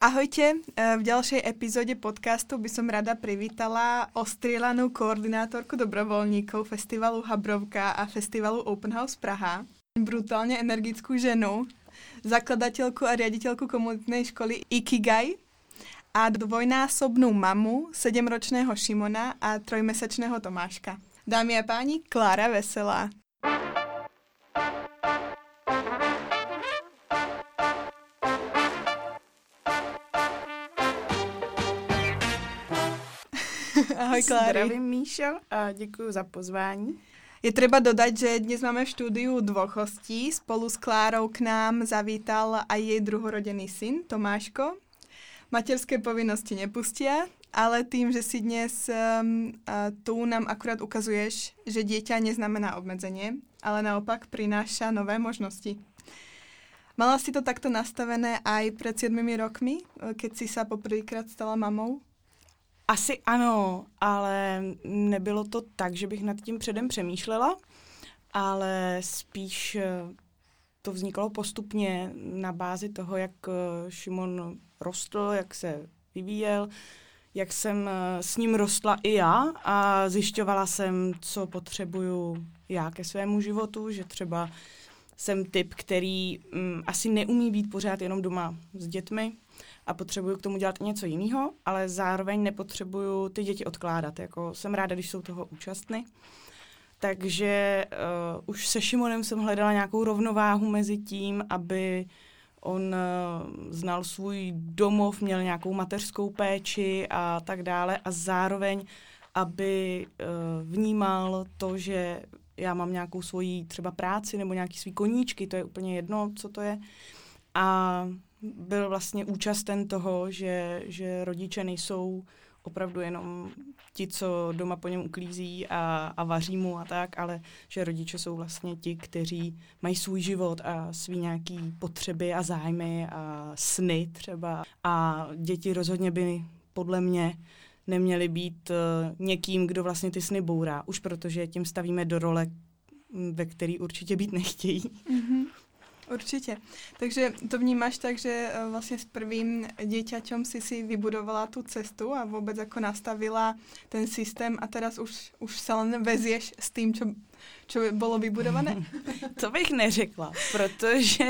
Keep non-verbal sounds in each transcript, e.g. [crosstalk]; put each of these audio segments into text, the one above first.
Ahojte, e, v ďalšej epizóde podcastu by som rada privítala ostrielanú koordinátorku dobrovoľníkov festivalu Habrovka a festivalu Open House Praha. Brutálne energickú ženu, zakladateľku a riaditeľku komunitnej školy Ikigai a dvojnásobnú mamu, sedemročného Šimona a trojmesačného Tomáška. Dámy a páni, Klára Veselá. Ahoj [laughs] Kláry. Zdravím Míšo a děkuji za pozvání. Je třeba dodat, že dnes máme v studiu dvoch hostí. Spolu s Klárou k nám zavítal aj jej druhorodený syn Tomáško. Materské povinnosti nepustia, ale tým, že si dnes um, tu nám akurát ukazuješ, že dieťa neznamená obmedzenie, ale naopak prináša nové možnosti. Mala si to takto nastavené aj pred 7 rokmi, keď si sa poprvýkrát stala mamou? Asi ano, ale nebylo to tak, že bych nad tím předem přemýšlela, ale spíš eh, to vzniklo postupně na bázi toho, jak eh, Šimon rostl, jak se vyvíjel, jak jsem eh, s ním rostla i já a zjišťovala jsem, co potřebuju já ke svému životu, že třeba jsem typ, který mm, asi neumí být pořád jenom doma s dětmi, a potřebuju k tomu dělat něco jiného, ale zároveň nepotřebuju ty děti odkládat. Jako jsem ráda, když jsou toho účastny. Takže uh, už se Šimonem jsem hledala nějakou rovnováhu mezi tím, aby on uh, znal svůj domov, měl nějakou mateřskou péči a tak dále a zároveň, aby uh, vnímal to, že já mám nějakou svoji třeba práci nebo nějaký svý koníčky, to je úplně jedno, co to je. A byl vlastně účasten toho, že, že rodiče nejsou opravdu jenom ti, co doma po něm uklízí a, a vaří mu a tak, ale že rodiče jsou vlastně ti, kteří mají svůj život a svý nějaký potřeby a zájmy a sny třeba. A děti rozhodně by podle mě neměly být uh, někým, kdo vlastně ty sny bourá, už protože tím stavíme do role, ve který určitě být nechtějí. Mm-hmm. Určitě. Takže to vnímáš tak, že eh, vlastně s prvým dieťaťom si si vybudovala tu cestu a vůbec jako nastavila ten systém a teraz už, už se len vezieš s tím, čo, čo bylo vybudované? [laughs] to bych neřekla, protože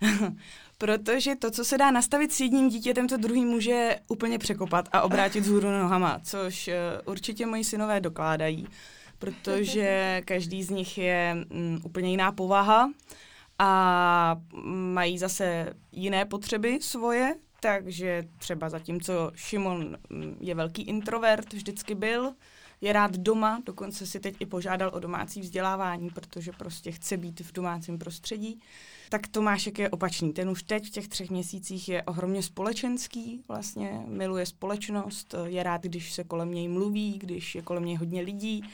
[laughs] protože to, co se dá nastavit s jedním dítětem, to druhý může úplně překopat a obrátit zhůru nohama, což uh, určitě moji synové dokládají, protože každý z nich je um, úplně jiná povaha a mají zase jiné potřeby svoje, takže třeba zatímco Šimon mm, je velký introvert, vždycky byl, je rád doma, dokonce si teď i požádal o domácí vzdělávání, protože prostě chce být v domácím prostředí. Tak Tomášek je opačný. Ten už teď v těch třech měsících je ohromně společenský, vlastně miluje společnost, je rád, když se kolem něj mluví, když je kolem něj hodně lidí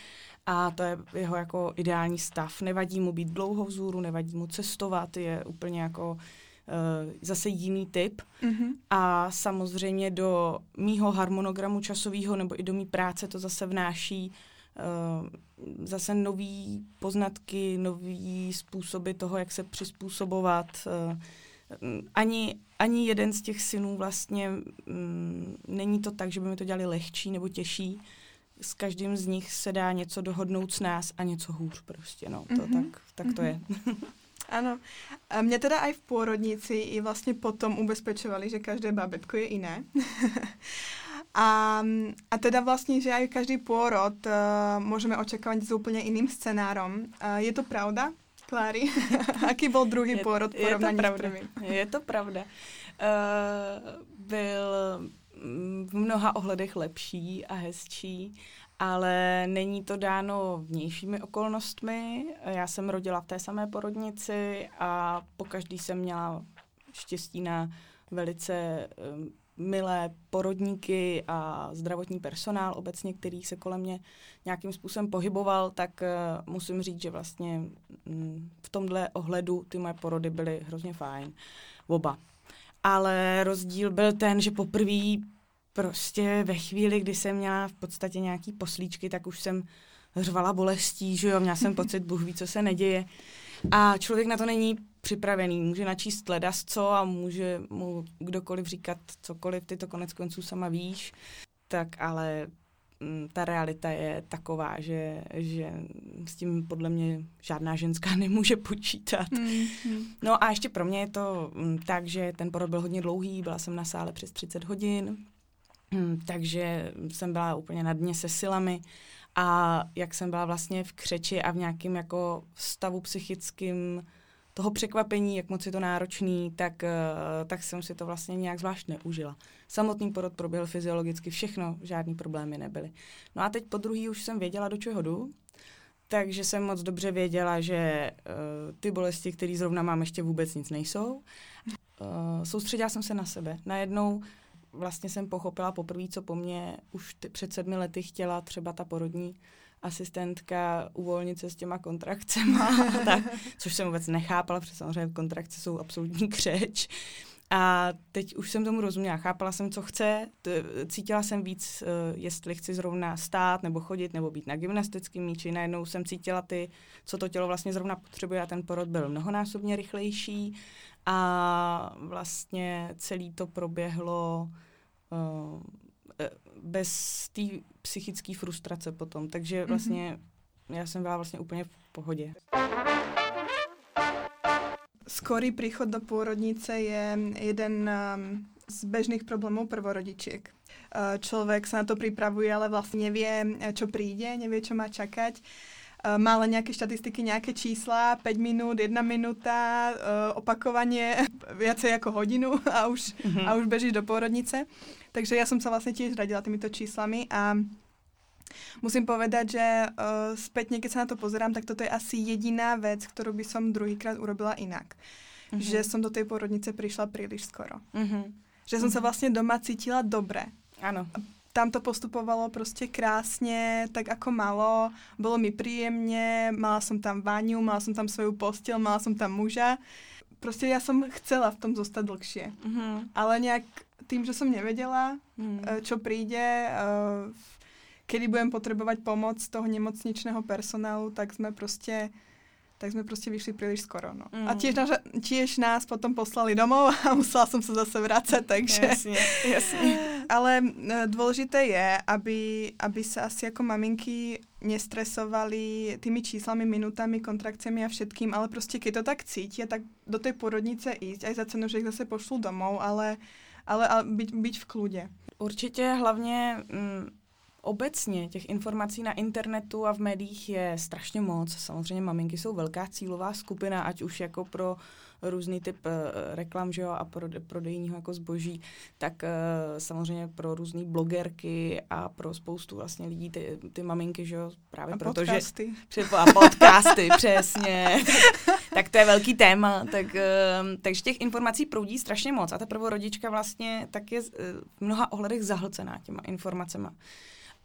a to je jeho jako ideální stav. Nevadí mu být dlouho vzhůru, nevadí mu cestovat, je úplně jako uh, zase jiný typ. Mm-hmm. A samozřejmě do mýho harmonogramu časového nebo i do mý práce to zase vnáší uh, zase nový poznatky, nový způsoby toho, jak se přizpůsobovat. Uh, ani, ani jeden z těch synů vlastně um, není to tak, že by mi to dělali lehčí nebo těžší, s každým z nich se dá něco dohodnout s nás a něco hůř prostě, no, to mm-hmm. tak, tak to mm-hmm. je. Ano. A mě teda i v pôrodnici i vlastně potom ubezpečovali, že každé babetko je jiné. [laughs] a, a teda vlastně, že aj každý pôrod uh, můžeme očekávat s úplně jiným scénárom. Uh, je to pravda, Kláry? [laughs] Aký byl druhý je, pôrod porovnání je to pravda. s prvým? Je to pravda. Uh, byl v mnoha ohledech lepší a hezčí, ale není to dáno vnějšími okolnostmi. Já jsem rodila v té samé porodnici a po každý jsem měla štěstí na velice milé porodníky a zdravotní personál obecně, který se kolem mě nějakým způsobem pohyboval, tak uh, musím říct, že vlastně um, v tomhle ohledu ty moje porody byly hrozně fajn. Oba ale rozdíl byl ten, že poprvé prostě ve chvíli, kdy jsem měla v podstatě nějaký poslíčky, tak už jsem řvala bolestí, že jo, měla jsem [laughs] pocit, Bůh ví, co se neděje. A člověk na to není připravený, může načíst ledas co a může mu kdokoliv říkat cokoliv, ty to konec konců sama víš, tak ale ta realita je taková, že, že s tím podle mě žádná ženská [laughs] nemůže počítat. Mm, mm. No a ještě pro mě je to mm, tak, že ten porod byl hodně dlouhý, byla jsem na sále přes 30 hodin, mm, takže jsem byla úplně na dně se silami a jak jsem byla vlastně v křeči a v nějakém jako stavu psychickým toho překvapení, jak moc je to náročný, tak, eh, tak jsem si to vlastně nějak zvlášť neužila. Samotný porod proběhl fyziologicky, všechno, žádný problémy nebyly. No a teď po druhý už jsem věděla, do čeho jdu, takže jsem moc dobře věděla, že uh, ty bolesti, které zrovna mám, ještě vůbec nic nejsou. Uh, soustředila jsem se na sebe. Najednou vlastně jsem pochopila poprvé, co po mně už t- před sedmi lety chtěla třeba ta porodní asistentka uvolnit se s těma kontrakcema, tak, [laughs] což jsem vůbec nechápala, protože samozřejmě kontrakce jsou absolutní křeč. A teď už jsem tomu rozuměla, chápala jsem, co chce, cítila jsem víc, uh, jestli chci zrovna stát, nebo chodit, nebo být na gymnastickém míči. Najednou jsem cítila ty, co to tělo vlastně zrovna potřebuje a ten porod byl mnohonásobně rychlejší a vlastně celý to proběhlo uh, bez té psychické frustrace potom. Takže mhm. vlastně mm-hmm. já jsem byla vlastně úplně v pohodě. Skorý príchod do pôrodnice je jeden um, z bežných problémov prvorodičiek. Uh, človek sa na to pripravuje, ale vlastne nevie, čo príde, nevie, čo má čakať. Uh, má len nejaké štatistiky, nejaké čísla, 5 minút, 1 minúta, uh, opakovanie [laughs] viacej ako hodinu a už, mm-hmm. a už bežíš do pôrodnice. Takže ja som sa vlastne tiež radila týmito číslami a musím povedať, že uh, spätne, keď sa na to pozerám, tak toto je asi jediná vec, ktorú by som druhýkrát urobila inak. Mm-hmm. Že som do tej porodnice prišla príliš skoro. Mm-hmm. Že som mm-hmm. sa vlastne doma cítila dobre. Áno. Tam to postupovalo prostě krásně, tak ako malo, bylo mi príjemne, mala som tam váňu, mala som tam svoju postel, mala som tam muža. Prostě ja som chcela v tom zostať dlhšie. Mm-hmm. Ale nejak tým, že som nevedela, mm. čo príde, eh, kedy budem potrebovať pomoc toho nemocničného personálu, tak sme prostě tak jsme prostě vyšli příliš skoro. No. Mm. A tiež, naž, tiež nás potom poslali domov a [laughs] musela som se zase vracet, takže... Jasně, jasně. [laughs] Ale eh, dôležité je, aby, aby se asi jako maminky nestresovali tými číslami, minutami, kontrakcemi a všetkým, ale prostě keď to tak cítí, tak do tej porodnice ísť, aj za cenu, že ich zase pošlu domov, ale ale, ale byť, byť v kludě. Určitě hlavně mm, obecně těch informací na internetu a v médiích je strašně moc. Samozřejmě maminky jsou velká cílová skupina, ať už jako pro různý typ uh, reklam že jo, a pro, prodejního jako zboží, tak uh, samozřejmě pro různé blogerky a pro spoustu vlastně lidí, ty, ty maminky, že jo, právě a proto, podcasty. že... A podcasty, [laughs] přesně. tak, tak to je velký téma. Tak, uh, takže těch informací proudí strašně moc a ta prvorodička vlastně tak je v mnoha ohledech zahlcená těma informacema.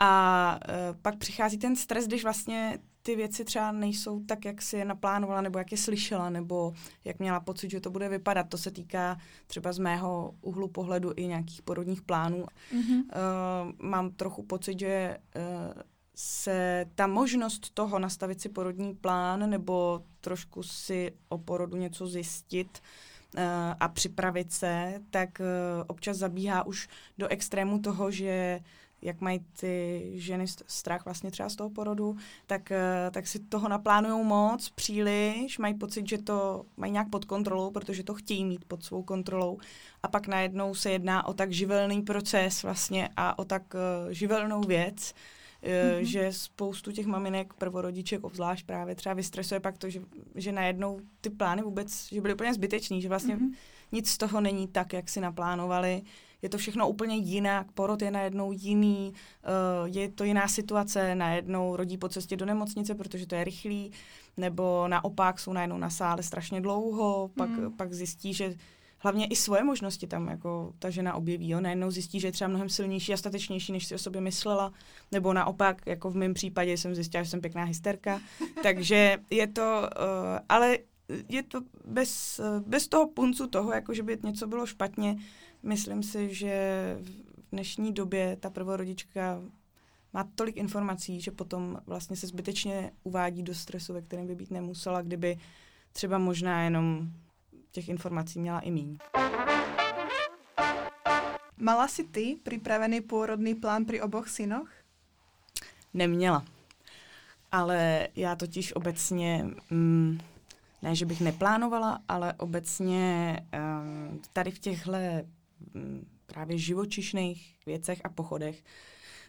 A uh, pak přichází ten stres, když vlastně ty věci třeba nejsou tak, jak si je naplánovala, nebo jak je slyšela, nebo jak měla pocit, že to bude vypadat. To se týká třeba z mého úhlu pohledu i nějakých porodních plánů. Mm-hmm. Uh, mám trochu pocit, že uh, se ta možnost toho nastavit si porodní plán nebo trošku si o porodu něco zjistit uh, a připravit se, tak uh, občas zabíhá už do extrému toho, že jak mají ty ženy strach vlastně třeba z toho porodu, tak, eh, tak si toho naplánují moc, příliš, mají pocit, že to mají nějak pod kontrolou, protože to chtějí mít pod svou kontrolou a pak najednou se jedná o tak živelný proces vlastně a o tak uh, živelnou věc, mm-hmm. že spoustu těch maminek, prvorodiček, obzvlášť právě třeba vystresuje pak to, že, že najednou ty plány vůbec, že byly úplně zbytečný, že vlastně mm-hmm. nic z toho není tak, jak si naplánovali, je to všechno úplně jinak, porod je najednou jiný, uh, je to jiná situace, najednou rodí po cestě do nemocnice, protože to je rychlý, nebo naopak jsou najednou na sále strašně dlouho, pak, mm. pak zjistí, že hlavně i svoje možnosti tam jako ta žena objeví. Jo? Najednou zjistí, že je třeba mnohem silnější a statečnější, než si o sobě myslela. Nebo naopak, jako v mém případě jsem zjistila, že jsem pěkná hysterka. [laughs] Takže je to, uh, ale je to bez, uh, bez toho puncu toho, jako že by něco bylo špatně, Myslím si, že v dnešní době ta prvorodička má tolik informací, že potom vlastně se zbytečně uvádí do stresu, ve kterém by být nemusela, kdyby třeba možná jenom těch informací měla i míň. Mala si ty připravený půrodný plán při oboch synoch? Neměla. Ale já totiž obecně, mm, ne, že bych neplánovala, ale obecně um, tady v těchto právě živočišných věcech a pochodech,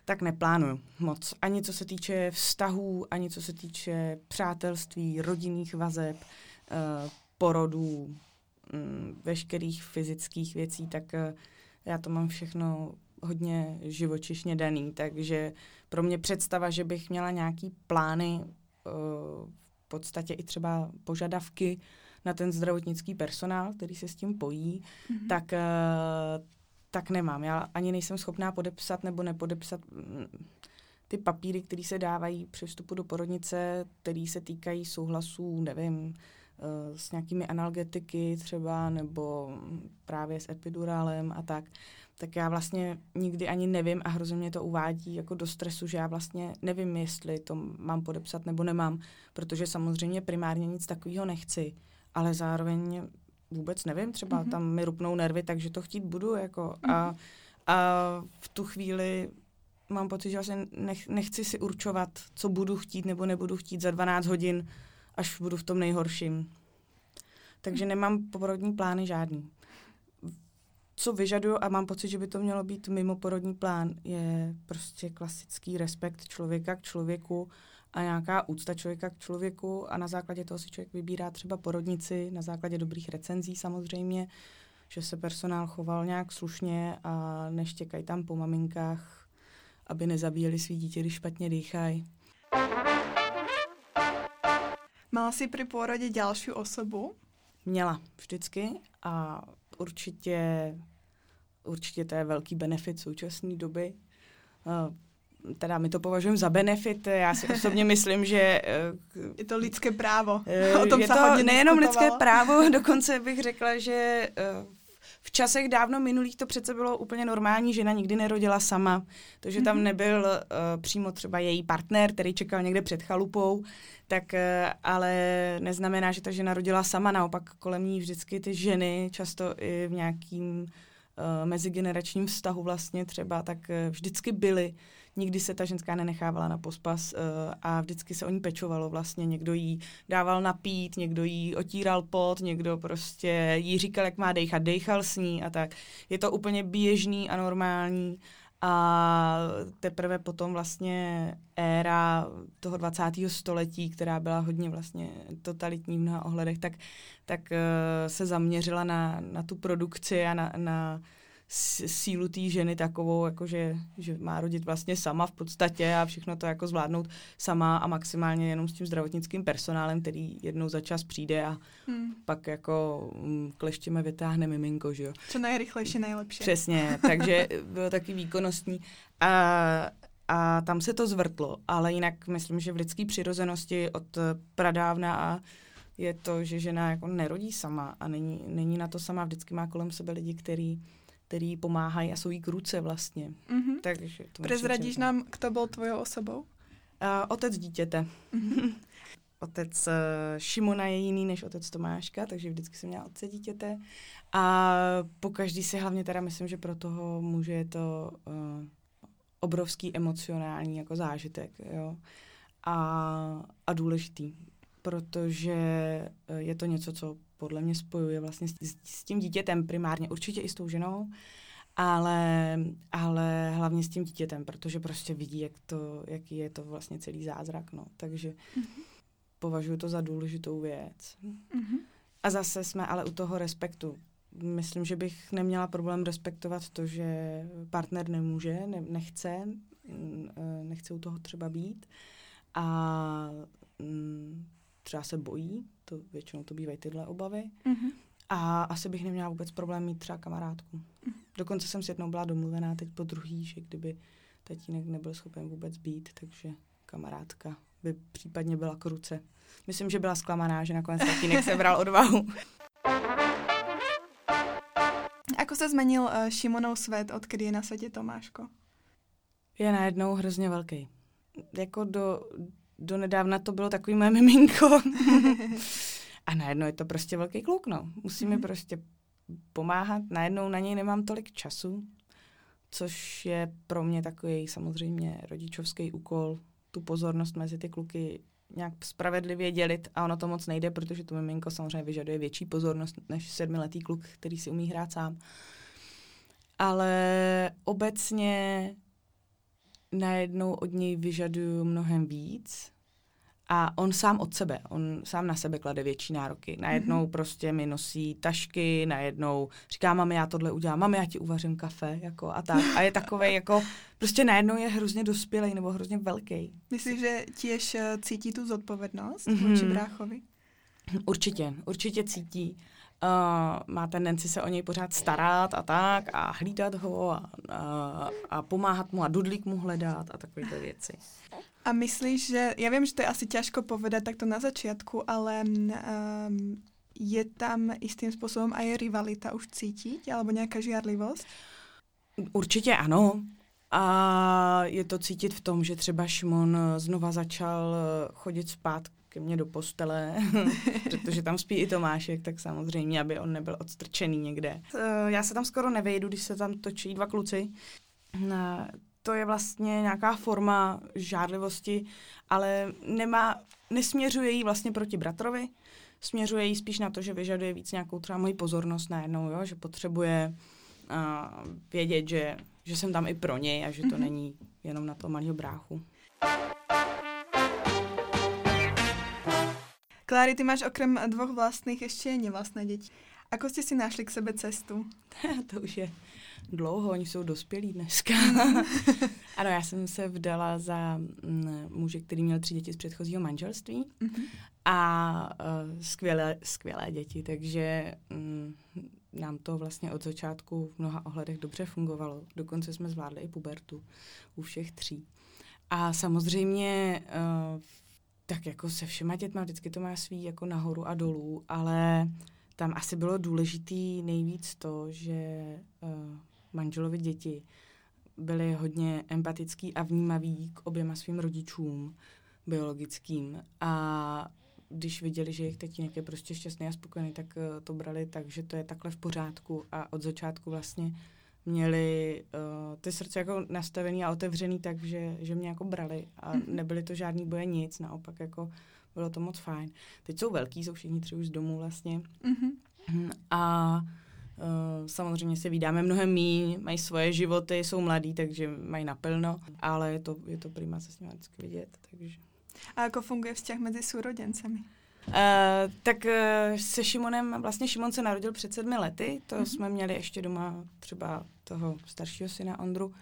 tak neplánuju moc. Ani co se týče vztahů, ani co se týče přátelství, rodinných vazeb, uh, porodů, um, veškerých fyzických věcí, tak uh, já to mám všechno hodně živočišně daný, takže pro mě představa, že bych měla nějaký plány, uh, v podstatě i třeba požadavky na ten zdravotnický personál, který se s tím pojí, mm-hmm. tak, uh, tak nemám. Já ani nejsem schopná podepsat nebo nepodepsat mm, ty papíry, které se dávají při vstupu do porodnice, které se týkají souhlasů, nevím, Eh, s nějakými analgetiky třeba, nebo právě s epidurálem a tak, tak já vlastně nikdy ani nevím a hrozně mě to uvádí jako do stresu, že já vlastně nevím, jestli to mám podepsat nebo nemám, protože samozřejmě primárně nic takového nechci, ale zároveň vůbec nevím, třeba mm-hmm. tam mi rupnou nervy, takže to chtít budu, jako mm-hmm. a, a v tu chvíli mám pocit, že vlastně nech, nechci si určovat, co budu chtít nebo nebudu chtít za 12 hodin, až budu v tom nejhorším. Takže nemám porodní plány žádný. Co vyžaduju a mám pocit, že by to mělo být mimo porodní plán, je prostě klasický respekt člověka k člověku a nějaká úcta člověka k člověku a na základě toho si člověk vybírá třeba porodnici, na základě dobrých recenzí samozřejmě, že se personál choval nějak slušně a neštěkají tam po maminkách, aby nezabíjeli svý dítě, když špatně dýchají. Mala si při pôrode další osobu? Měla vždycky a určitě, určitě to je velký benefit současné doby. Teda my to považujeme za benefit. Já si osobně myslím, že... Uh, je to lidské právo. Uh, [laughs] o tom je se to nejenom lidské právo, [laughs] dokonce bych řekla, že uh, v časech dávno minulých to přece bylo úplně normální, žena nikdy nerodila sama, takže mm-hmm. tam mhm. nebyl uh, přímo třeba její partner, který čekal někde před chalupou, tak uh, ale neznamená, že ta žena rodila sama, naopak kolem ní vždycky ty ženy, často i v nějakým uh, mezigeneračním vztahu vlastně třeba, tak uh, vždycky byly nikdy se ta ženská nenechávala na pospas uh, a vždycky se o ní pečovalo vlastně. Někdo jí dával napít, někdo jí otíral pot, někdo prostě jí říkal, jak má dejchat, dejchal s ní a tak. Je to úplně běžný a normální a teprve potom vlastně éra toho 20. století, která byla hodně vlastně totalitní v mnoha ohledech, tak, tak uh, se zaměřila na, na tu produkci a na, na sílu té ženy takovou, jako že, že má rodit vlastně sama v podstatě a všechno to jako zvládnout sama a maximálně jenom s tím zdravotnickým personálem, který jednou za čas přijde a hmm. pak jako mm, kleštěme vytáhne miminko, že jo. Co nejrychlejší, nejlepší. Přesně, [laughs] takže bylo taky výkonnostní. A, a tam se to zvrtlo, ale jinak myslím, že v lidské přirozenosti od pradávna a je to, že žena jako nerodí sama a není, není na to sama, vždycky má kolem sebe lidi, který který pomáhají a jsou jí k ruce vlastně. Mm-hmm. Takže to Prezradíš nám, kdo byl tvojou osobou? Uh, otec dítěte. Mm-hmm. [laughs] otec uh, Šimona je jiný než otec Tomáška, takže vždycky jsem měla otce dítěte. A po každý si hlavně teda myslím, že pro toho muže je to uh, obrovský emocionální jako zážitek. Jo? A, a důležitý, protože je to něco, co podle mě spojuje vlastně s, s tím dítětem primárně, určitě i s tou ženou, ale, ale hlavně s tím dítětem, protože prostě vidí, jak to, jaký je to vlastně celý zázrak, no. Takže mm-hmm. považuji to za důležitou věc. Mm-hmm. A zase jsme ale u toho respektu. Myslím, že bych neměla problém respektovat to, že partner nemůže, ne, nechce, nechce u toho třeba být a mm, třeba se bojí, to většinou to bývají tyhle obavy. Mm-hmm. A asi bych neměla vůbec problém mít třeba kamarádku. Mm-hmm. Dokonce jsem s jednou byla domluvená teď po druhý, že kdyby tatínek nebyl schopen vůbec být, takže kamarádka by případně byla k ruce. Myslím, že byla zklamaná, že nakonec tatínek sebral odvahu. [laughs] Ako se změnil uh, Šimonov svět, odkdy je na světě Tomáško? Je najednou hrozně velký. Jako do, do nedávna to bylo takový moje miminko. [laughs] A najednou je to prostě velký kluk, no. Musíme mm. prostě pomáhat. Najednou na něj nemám tolik času, což je pro mě takový samozřejmě rodičovský úkol, tu pozornost mezi ty kluky nějak spravedlivě dělit a ono to moc nejde, protože to miminko samozřejmě vyžaduje větší pozornost než sedmiletý kluk, který si umí hrát sám. Ale obecně najednou od něj vyžaduju mnohem víc a on sám od sebe, on sám na sebe klade větší nároky. Najednou mm-hmm. prostě mi nosí tašky, najednou říká, mami, já tohle udělám, mami, já ti uvařím kafe, jako a tak. A je takový jako, prostě najednou je hrozně dospělý nebo hrozně velký. Myslíš, že těž eh, cítí tu zodpovědnost mm-hmm. vůči bráchovi? Určitě, určitě cítí. Uh, má tendenci se o něj pořád starat a tak a hlídat ho a, a, a pomáhat mu a dudlík mu hledat a takovéto věci. A myslíš, že, já vím, že to je asi těžko povedat takto na začátku, ale um, je tam istým způsobem aj rivalita už cítit, alebo nějaká žiarlivost? Určitě ano. A je to cítit v tom, že třeba Šimon znova začal chodit spát ke mně do postele, [laughs] protože tam spí i Tomášek, tak samozřejmě, aby on nebyl odstrčený někde. Eh, já se tam skoro nevejdu, když se tam točí dva kluci to je vlastně nějaká forma žádlivosti, ale nemá, nesměřuje jí vlastně proti bratrovi, směřuje jí spíš na to, že vyžaduje víc nějakou třeba moji pozornost najednou, jo? že potřebuje uh, vědět, že, že jsem tam i pro něj a že to mm-hmm. není jenom na to malého bráchu. Kláry, ty máš okrem dvoch vlastných ještě nevlastné děti. Ako jste si našli k sebe cestu? [laughs] to už je dlouho, oni jsou dospělí dneska. [laughs] ano, já jsem se vdala za mm, muže, který měl tři děti z předchozího manželství mm-hmm. a uh, skvělé, skvělé děti, takže um, nám to vlastně od začátku v mnoha ohledech dobře fungovalo. Dokonce jsme zvládli i pubertu u všech tří. A samozřejmě uh, tak jako se všema dětma vždycky to má svý jako nahoru a dolů, ale tam asi bylo důležitý nejvíc to, že uh, manželovi děti byli hodně empatický a vnímaví k oběma svým rodičům biologickým. A když viděli, že jejich tatínek je prostě šťastný a spokojený, tak uh, to brali tak, že to je takhle v pořádku a od začátku vlastně měli uh, ty srdce jako nastavený a otevřený tak, že, že mě jako brali a mm-hmm. nebyly to žádný boje nic, naopak jako bylo to moc fajn. Teď jsou velký, jsou všichni tři už z domu vlastně mm-hmm. a Uh, samozřejmě se vydáme mnohem míň, mají svoje životy, jsou mladí, takže mají naplno, ale je to, je to prima se s nimi vždycky vidět. Takže. A jako funguje vztah mezi sourodencemi? Uh, tak uh, se Šimonem, vlastně Šimon se narodil před sedmi lety, to mm-hmm. jsme měli ještě doma třeba toho staršího syna Ondru.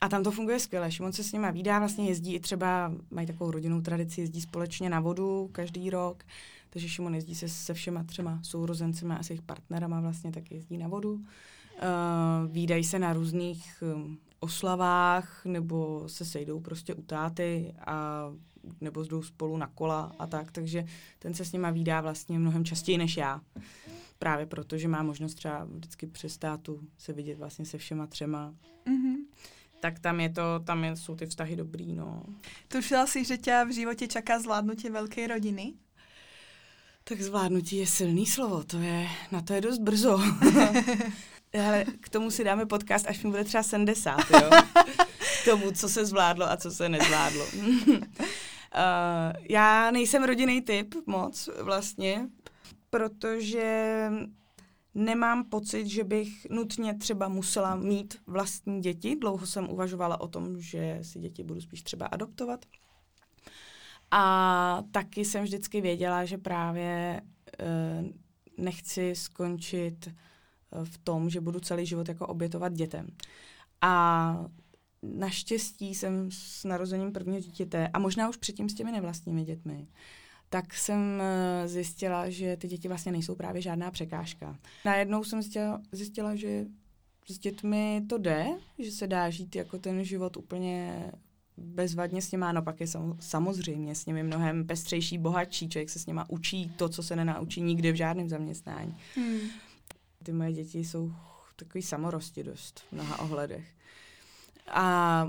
A tam to funguje skvěle. Šimon se s nima výdá, vlastně jezdí i třeba, mají takovou rodinnou tradici, jezdí společně na vodu každý rok. Takže Šimon jezdí se se všema třema sourozencema a se jejich partnerama vlastně tak jezdí na vodu. Uh, výdají se na různých um, oslavách nebo se sejdou prostě u táty a nebo jdou spolu na kola a tak, takže ten se s nima výdá vlastně mnohem častěji než já. Právě proto, že má možnost třeba vždycky přes tátu se vidět vlastně se všema třema. Mm-hmm. Tak tam je to, tam jsou ty vztahy dobrý, no. Tušila jsi, že tě v životě čaká zvládnutí velké rodiny? Tak zvládnutí je silný slovo, to je, na to je dost brzo. [laughs] Ale k tomu si dáme podcast, až mi bude třeba 70, jo? [laughs] K tomu, co se zvládlo a co se nezvládlo. Uh, já nejsem rodinný typ moc vlastně, protože nemám pocit, že bych nutně třeba musela mít vlastní děti. Dlouho jsem uvažovala o tom, že si děti budu spíš třeba adoptovat. A taky jsem vždycky věděla, že právě uh, nechci skončit eh, v tom, že budu celý život jako obětovat dětem. A naštěstí jsem s narozením prvního dítěte, a možná už předtím s těmi nevlastními dětmi, tak jsem eh, zjistila, že ty děti vlastně nejsou právě žádná překážka. Najednou jsem zjistila, zjistila že s dětmi to jde, že se dá žít jako ten život úplně bezvadně s nima, no pak je sam, samozřejmě s nimi mnohem pestřejší, bohatší, člověk se s nima učí to, co se nenaučí nikdy v žádném zaměstnání. Hmm. Ty moje děti jsou takový samorosti dost v mnoha ohledech. A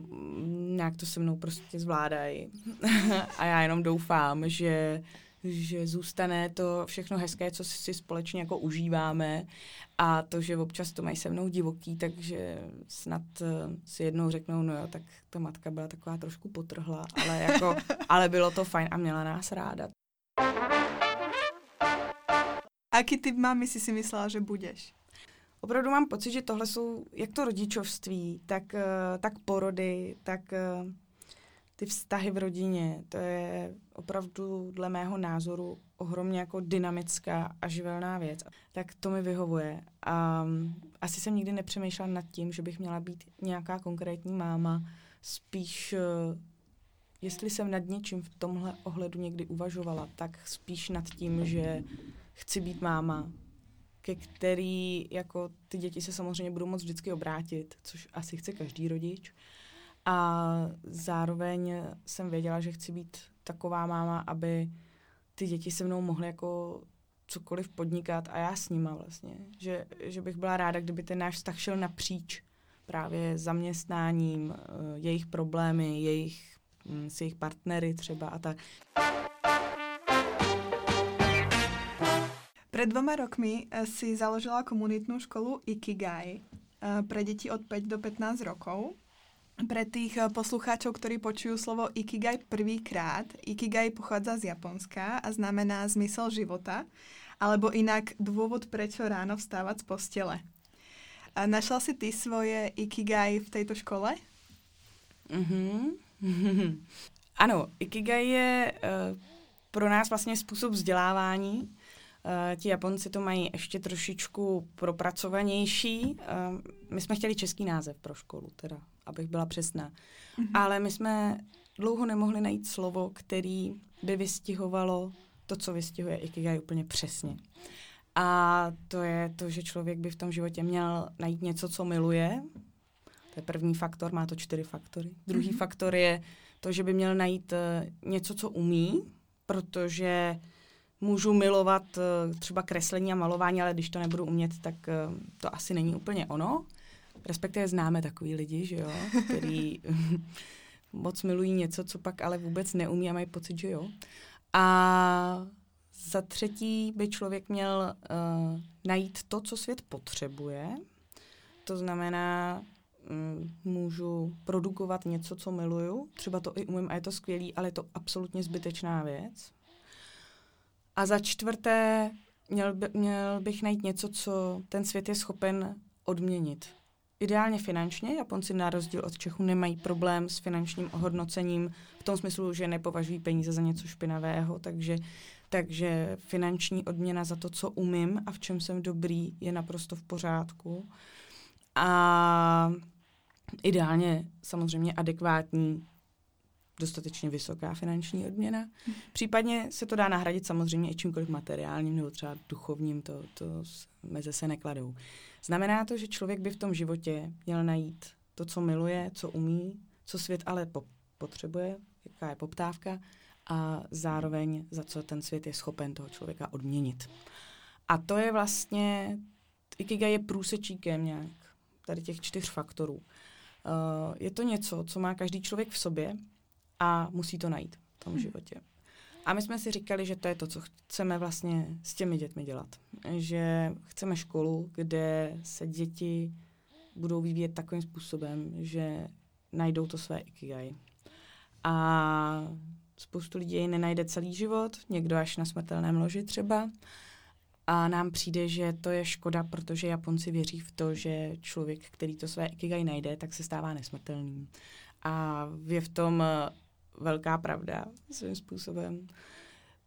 nějak to se mnou prostě zvládají. [laughs] a já jenom doufám, že že zůstane to všechno hezké, co si společně jako užíváme a to, že občas to mají se mnou divoký, takže snad uh, si jednou řeknou, no jo, tak ta matka byla taková trošku potrhla, ale jako, [laughs] ale bylo to fajn a měla nás ráda. Aký typ mámy si si myslela, že budeš? Opravdu mám pocit, že tohle jsou jak to rodičovství, tak, uh, tak porody, tak uh, ty vztahy v rodině, to je opravdu dle mého názoru ohromně jako dynamická a živelná věc. Tak to mi vyhovuje. A asi jsem nikdy nepřemýšlela nad tím, že bych měla být nějaká konkrétní máma. Spíš, eh, jestli jsem nad něčím v tomhle ohledu někdy uvažovala, tak spíš nad tím, že chci být máma, ke který jako ty děti se samozřejmě budou moct vždycky obrátit, což asi chce každý rodič. A zároveň jsem věděla, že chci být taková máma, aby ty děti se mnou mohly jako cokoliv podnikat a já s nima vlastně. Že, že bych byla ráda, kdyby ten náš vztah šel napříč právě zaměstnáním, eh, jejich problémy, jejich, hm, s jejich partnery třeba a tak. Před dvoma rokmi eh, si založila komunitnou školu Ikigai eh, pre děti od 5 do 15 rokov. Pre tých eh, poslucháčov, ktorí počujú slovo Ikigai prvýkrát, Ikigai pochádza z Japonska a znamená zmysel života, alebo inak dôvod, prečo ráno vstávať z postele. Našla si ty svoje Ikigai v tejto škole? Mm-hmm. [laughs] ano, Ikigai je uh, pro nás vlastně způsob vzdělávání. Uh, ti Japonci to mají ještě trošičku propracovanější. Uh, my jsme chtěli český název pro školu, teda abych byla přesná. Mm-hmm. Ale my jsme dlouho nemohli najít slovo, který by vystihovalo to, co vystihuje Ikigai úplně přesně. A to je to, že člověk by v tom životě měl najít něco, co miluje. To je první faktor, má to čtyři faktory. Druhý mm-hmm. faktor je to, že by měl najít uh, něco, co umí, protože můžu milovat uh, třeba kreslení a malování, ale když to nebudu umět, tak uh, to asi není úplně ono. Respektive známe takový lidi, že jo, který [laughs] moc milují něco, co pak ale vůbec neumí a mají pocit, že jo. A za třetí by člověk měl uh, najít to, co svět potřebuje. To znamená, um, můžu produkovat něco, co miluju. Třeba to i umím a je to skvělý, ale je to absolutně zbytečná věc. A za čtvrté, měl, by, měl bych najít něco, co ten svět je schopen odměnit. Ideálně finančně. Japonci na rozdíl od Čechů nemají problém s finančním ohodnocením v tom smyslu, že nepovažují peníze za něco špinavého, takže, takže finanční odměna za to, co umím a v čem jsem dobrý, je naprosto v pořádku. A ideálně samozřejmě adekvátní dostatečně vysoká finanční odměna. Případně se to dá nahradit samozřejmě i čímkoliv materiálním nebo třeba duchovním, to, to meze se nekladou. Znamená to, že člověk by v tom životě měl najít to, co miluje, co umí, co svět ale po- potřebuje, jaká je poptávka a zároveň za co ten svět je schopen toho člověka odměnit. A to je vlastně, Ikigai je průsečíkem nějak tady těch čtyř faktorů. Uh, je to něco, co má každý člověk v sobě a musí to najít v tom hmm. životě. A my jsme si říkali, že to je to, co chceme vlastně s těmi dětmi dělat. Že chceme školu, kde se děti budou vyvíjet takovým způsobem, že najdou to své ikigai. A spoustu lidí nenajde celý život, někdo až na smrtelném loži třeba. A nám přijde, že to je škoda, protože Japonci věří v to, že člověk, který to své ikigai najde, tak se stává nesmrtelným. A je v tom velká pravda svým způsobem,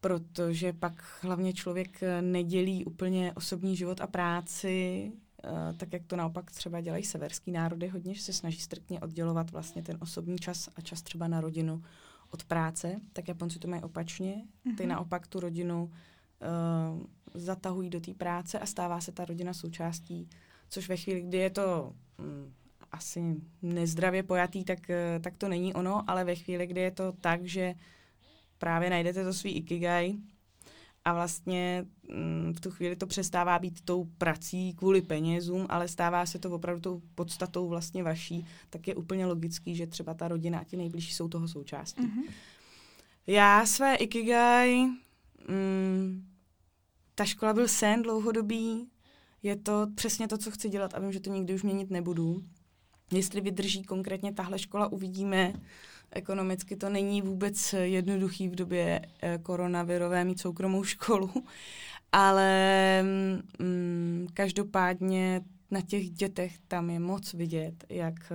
protože pak hlavně člověk nedělí úplně osobní život a práci, eh, tak jak to naopak třeba dělají severský národy, hodně se snaží striktně oddělovat vlastně ten osobní čas a čas třeba na rodinu od práce, tak Japonci to mají opačně. Ty mm-hmm. naopak tu rodinu uh, zatahují do té práce a stává se ta rodina součástí, což ve chvíli, kdy je to mm, asi nezdravě pojatý, tak, eh, tak to není ono, ale ve chvíli, kdy je to tak, že právě najdete to svý ikigai a vlastně mm, v tu chvíli to přestává být tou prací kvůli penězům, ale stává se to opravdu tou podstatou vlastně vaší, tak je úplně logický, že třeba ta rodina a ti nejbližší jsou toho součástí. Mm-hmm. Já své ikigai mm, ta škola byl sen dlouhodobý, je to přesně to, co chci dělat a vím, že to nikdy už měnit nebudu. Jestli vydrží konkrétně tahle škola, uvidíme. Ekonomicky to není vůbec jednoduchý v době eh, koronavirové mít soukromou školu, [laughs] ale mm, každopádně na těch dětech tam je moc vidět, jak,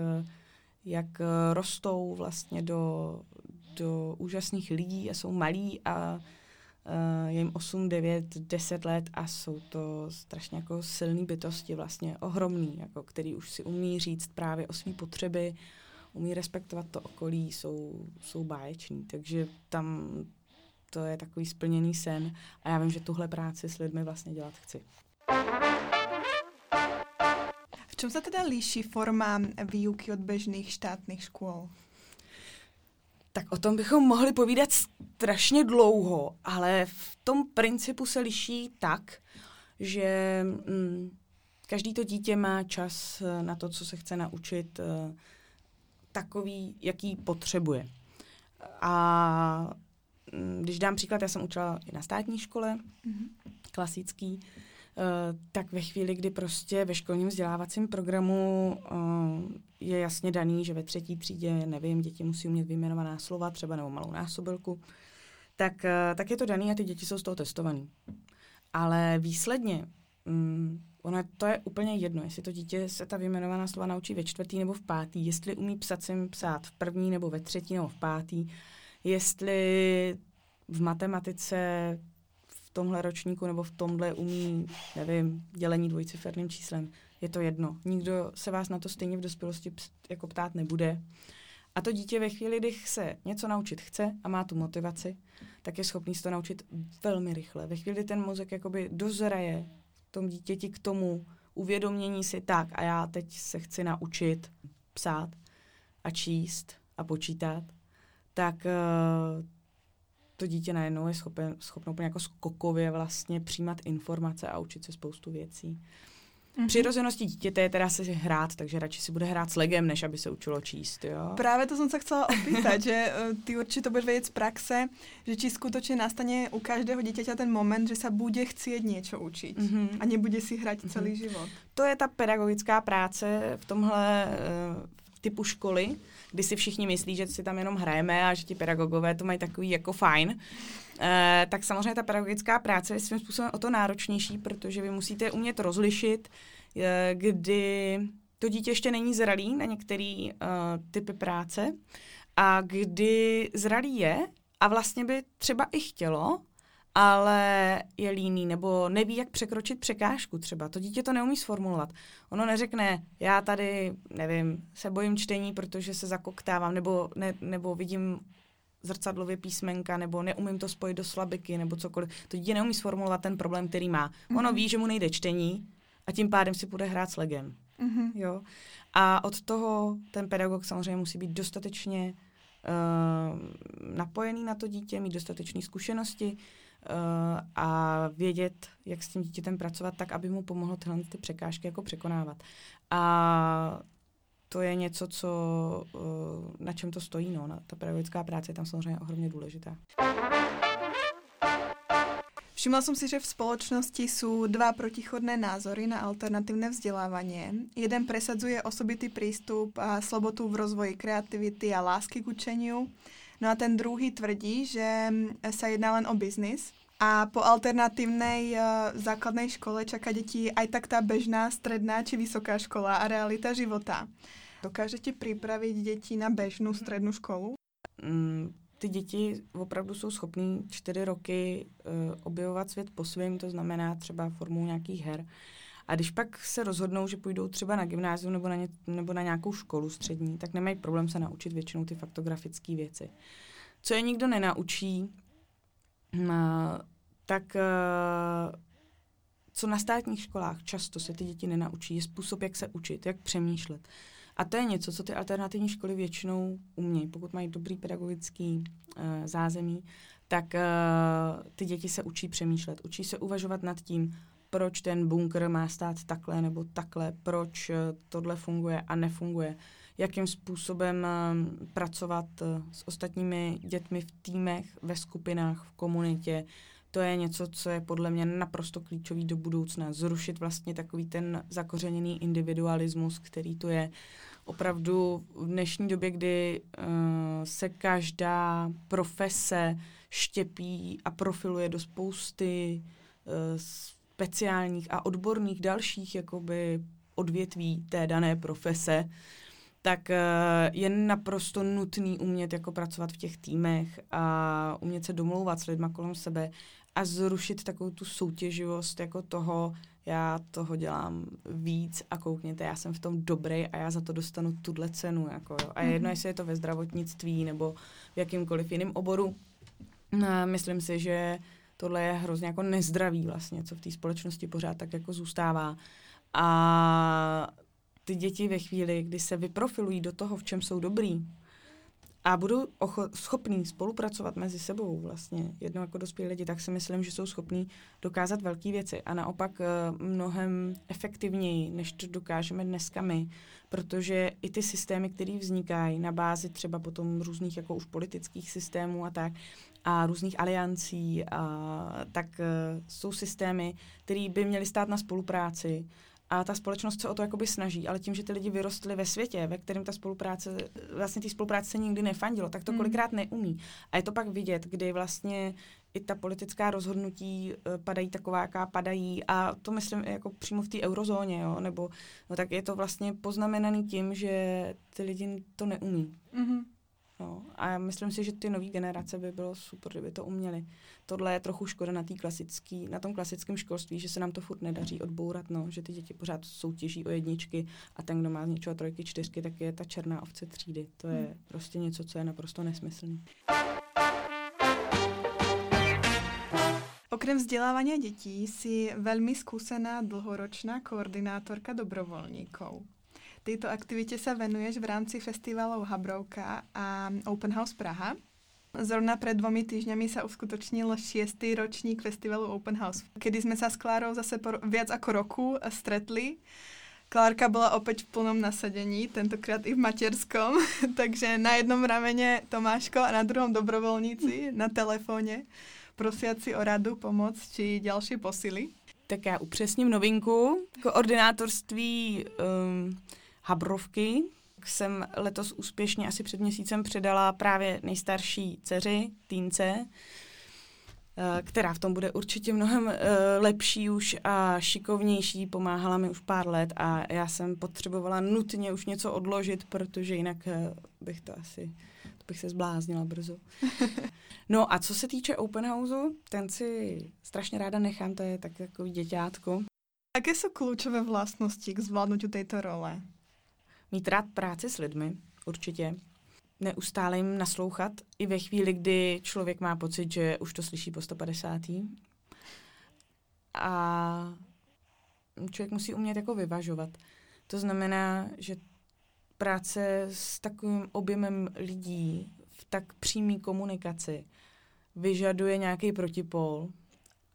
jak rostou vlastně do, do úžasných lidí a jsou malí a uh, je jim 8, 9, 10 let a jsou to strašně jako silné bytosti, vlastně ohromný, jako, který už si umí říct právě o své potřeby, umí respektovat to okolí, jsou, jsou báječní. Takže tam to je takový splněný sen a já vím, že tuhle práci s lidmi vlastně dělat chci. V čem se teda líší forma výuky od běžných štátných škol? Tak o tom bychom mohli povídat strašně dlouho, ale v tom principu se liší tak, že mm, každý to dítě má čas eh, na to, co se chce naučit, uh, takový, jaký potřebuje. A mm, když dám příklad, já jsem učila i na státní škole, mm-hmm. klasický, Uh, tak ve chvíli, kdy prostě ve školním vzdělávacím programu uh, je jasně daný, že ve třetí třídě, nevím, děti musí umět vyjmenovaná slova, třeba nebo malou násobilku, tak, uh, tak je to daný a ty děti jsou z toho testovaný. Ale výsledně, um, ono to je úplně jedno, jestli to dítě se ta vyjmenovaná slova naučí ve čtvrtý nebo v pátý, jestli umí psat sem psát v první nebo ve třetí nebo v pátý, jestli v matematice v tomhle ročníku nebo v tomhle umí, nevím, dělení dvojciferným číslem. Je to jedno. Nikdo se vás na to stejně v dospělosti jako ptát nebude. A to dítě ve chvíli, kdy se něco naučit chce a má tu motivaci, tak je schopný se to naučit velmi rychle. Ve chvíli, kdy ten mozek jakoby dozraje tom dítěti k tomu uvědomění si tak a já teď se chci naučit psát a číst a počítat, tak uh, to dítě najednou je schopen, schopno úplně jako skokově vlastně přijímat informace a učit se spoustu věcí. Mm-hmm. Přirozeností dítěte je teda se hrát, takže radši si bude hrát s legem, než aby se učilo číst, jo? Právě to jsem se chcela opýtat, [laughs] že uh, ty určitě budeš vědět z praxe, že či skutečně nastane u každého dítěte ten moment, že se bude chcít něco učit mm-hmm. a nebude si hrát mm-hmm. celý život. To je ta pedagogická práce v tomhle uh, typu školy, kdy si všichni myslí, že si tam jenom hrajeme a že ti pedagogové to mají takový jako fajn. Eh, tak samozřejmě ta pedagogická práce je svým způsobem o to náročnější, protože vy musíte umět rozlišit, eh, kdy to dítě ještě není zralý na některé uh, typy práce a kdy zralý je a vlastně by třeba i chtělo, ale je líný nebo neví, jak překročit překážku třeba. To dítě to neumí sformulovat. Ono neřekne, já tady, nevím, se bojím čtení, protože se zakoktávám, nebo, ne, nebo vidím zrcadlově písmenka, nebo neumím to spojit do slabiky, nebo cokoliv. To dítě neumí sformulovat ten problém, který má. Ono mm-hmm. ví, že mu nejde čtení a tím pádem si bude hrát s legem. Mm-hmm. Jo? A od toho ten pedagog samozřejmě musí být dostatečně uh, napojený na to dítě, mít dostatečné zkušenosti, uh, a vědět, jak s tím dítětem pracovat tak, aby mu pomohlo tyhle ty překážky jako překonávat. A to je něco, co, uh, na čem to stojí. No. Ta pedagogická práce je tam samozřejmě ohromně důležitá. Všimla som si, že v spoločnosti sú dva protichodné názory na alternatívne vzdelávanie. Jeden presadzuje osobitý prístup a slobotu v rozvoji kreativity a lásky k učeniu. No a ten druhý tvrdí, že sa jedná len o biznis a po alternatívnej uh, základnej škole čaká děti aj tak tá bežná, stredná či vysoká škola a realita života. Dokážete připravit děti na běžnou střední školu? Mm, ty děti opravdu jsou schopní čtyři roky uh, objevovat svět po svém, to znamená třeba formou nějakých her. A když pak se rozhodnou, že půjdou třeba na gymnázium nebo na, ně, nebo na nějakou školu střední, tak nemají problém se naučit většinou ty faktografické věci. Co je nikdo nenaučí, uh, tak uh, co na státních školách často se ty děti nenaučí, je způsob, jak se učit, jak přemýšlet. A to je něco, co ty alternativní školy většinou umějí. Pokud mají dobrý pedagogický uh, zázemí, tak uh, ty děti se učí přemýšlet. Učí se uvažovat nad tím, proč ten bunkr má stát takhle nebo takhle, proč uh, tohle funguje a nefunguje, jakým způsobem uh, pracovat uh, s ostatními dětmi v týmech, ve skupinách, v komunitě, to je něco, co je podle mě naprosto klíčový do budoucna. Zrušit vlastně takový ten zakořeněný individualismus, který to je. Opravdu v dnešní době, kdy uh, se každá profese štěpí a profiluje do spousty uh, speciálních a odborných dalších jakoby odvětví té dané profese, tak uh, je naprosto nutný umět jako pracovat v těch týmech a umět se domlouvat s lidma kolem sebe a zrušit takovou tu soutěživost jako toho, já toho dělám víc a koukněte, já jsem v tom dobrý a já za to dostanu tuhle cenu. Jako, jo. A jedno, mm-hmm. jestli je to ve zdravotnictví nebo v jakýmkoliv jiném oboru. A myslím si, že tohle je hrozně jako nezdravý vlastně, co v té společnosti pořád tak jako zůstává. A ty děti ve chvíli, kdy se vyprofilují do toho, v čem jsou dobrý, a budou ocho- schopní spolupracovat mezi sebou vlastně, jednou jako dospělí lidi, tak si myslím, že jsou schopní dokázat velké věci a naopak uh, mnohem efektivněji, než to dokážeme dneska my, protože i ty systémy, které vznikají na bázi třeba potom různých jako už politických systémů a tak, a různých aliancí, a, tak uh, jsou systémy, které by měly stát na spolupráci a ta společnost se o to jakoby snaží, ale tím, že ty lidi vyrostly ve světě, ve kterém ta spolupráce, vlastně ty spolupráce se nikdy nefandilo, tak to mm. kolikrát neumí. A je to pak vidět, kdy vlastně i ta politická rozhodnutí uh, padají taková, jaká padají a to myslím jako přímo v té eurozóně, jo, nebo no tak je to vlastně poznamenaný tím, že ty lidi to neumí. Mm-hmm. No, a myslím si, že ty nové generace by bylo super, kdyby to uměli. Tohle je trochu škoda na, tý klasický, na tom klasickém školství, že se nám to furt nedaří odbourat, no, že ty děti pořád soutěží o jedničky a ten, kdo má z něčeho trojky, čtyřky, tak je ta černá ovce třídy. To je hmm. prostě něco, co je naprosto nesmyslné. Okrem vzdělávání dětí si velmi zkušená dlhoročná koordinátorka dobrovolníků. Této aktivitě se venuješ v rámci festivalu Habrovka a Open House Praha. Zrovna před dvomi týždňami se uskutočnil šiestý ročník festivalu Open House, kedy jsme se s Klárou zase po viac ako roku stretli. Klárka byla opět v plnom nasadení, tentokrát i v materskom, [laughs] takže na jednom rameně Tomáško a na druhom dobrovolníci na telefóně prosiaci o radu, pomoc či další posily. Tak já upřesním novinku. Koordinátorství um, Habrovky. Jsem letos úspěšně asi před měsícem předala právě nejstarší dceři, týnce, eh, která v tom bude určitě mnohem eh, lepší už a šikovnější, pomáhala mi už pár let a já jsem potřebovala nutně už něco odložit, protože jinak eh, bych to asi, to bych se zbláznila brzo. [laughs] No a co se týče open houseu, ten si strašně ráda nechám, to je tak takový děťátko. Jaké jsou klíčové vlastnosti k zvládnutí této role? Mít rád práci s lidmi, určitě. Neustále jim naslouchat, i ve chvíli, kdy člověk má pocit, že už to slyší po 150. A člověk musí umět jako vyvažovat. To znamená, že práce s takovým objemem lidí v tak přímé komunikaci vyžaduje nějaký protipol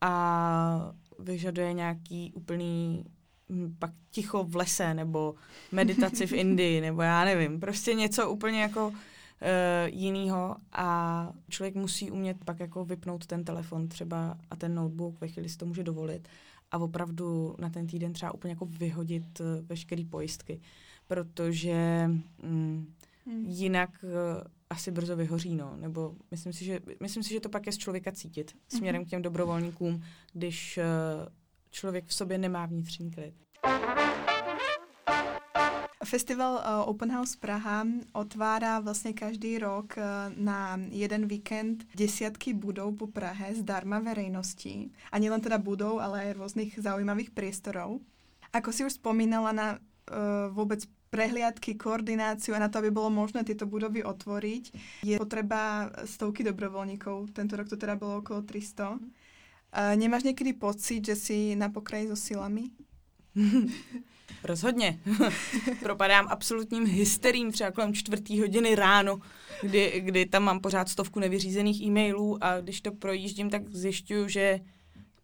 a vyžaduje nějaký úplný pak ticho v lese, nebo meditaci v [laughs] Indii, nebo já nevím, prostě něco úplně jako uh, jinýho a člověk musí umět pak jako vypnout ten telefon třeba a ten notebook ve chvíli si to může dovolit a opravdu na ten týden třeba úplně jako vyhodit uh, veškerý pojistky, protože um, hmm. jinak uh, asi brzo vyhoří, no, nebo myslím si, že, myslím si, že to pak je z člověka cítit směrem mhm. k těm dobrovolníkům, když uh, člověk v sobě nemá vnitřní klid. Festival uh, Open House Praha otvárá vlastně každý rok uh, na jeden víkend desítky budov po Prahe zdarma verejnosti. A nielen teda budov, ale aj různých zaujímavých priestorov. Ako si už spomínala na uh, vůbec prehliadky, koordináciu a na to, aby bylo možné tyto budovy otvoriť, je potřeba stovky dobrovolníků. Tento rok to teda bylo okolo 300. A nemáš někdy pocit, že jsi na pokraji so silami? [laughs] Rozhodně. [laughs] Propadám absolutním hysterím třeba kolem čtvrtý hodiny ráno, kdy, kdy tam mám pořád stovku nevyřízených e-mailů a když to projíždím, tak zjišťuju, že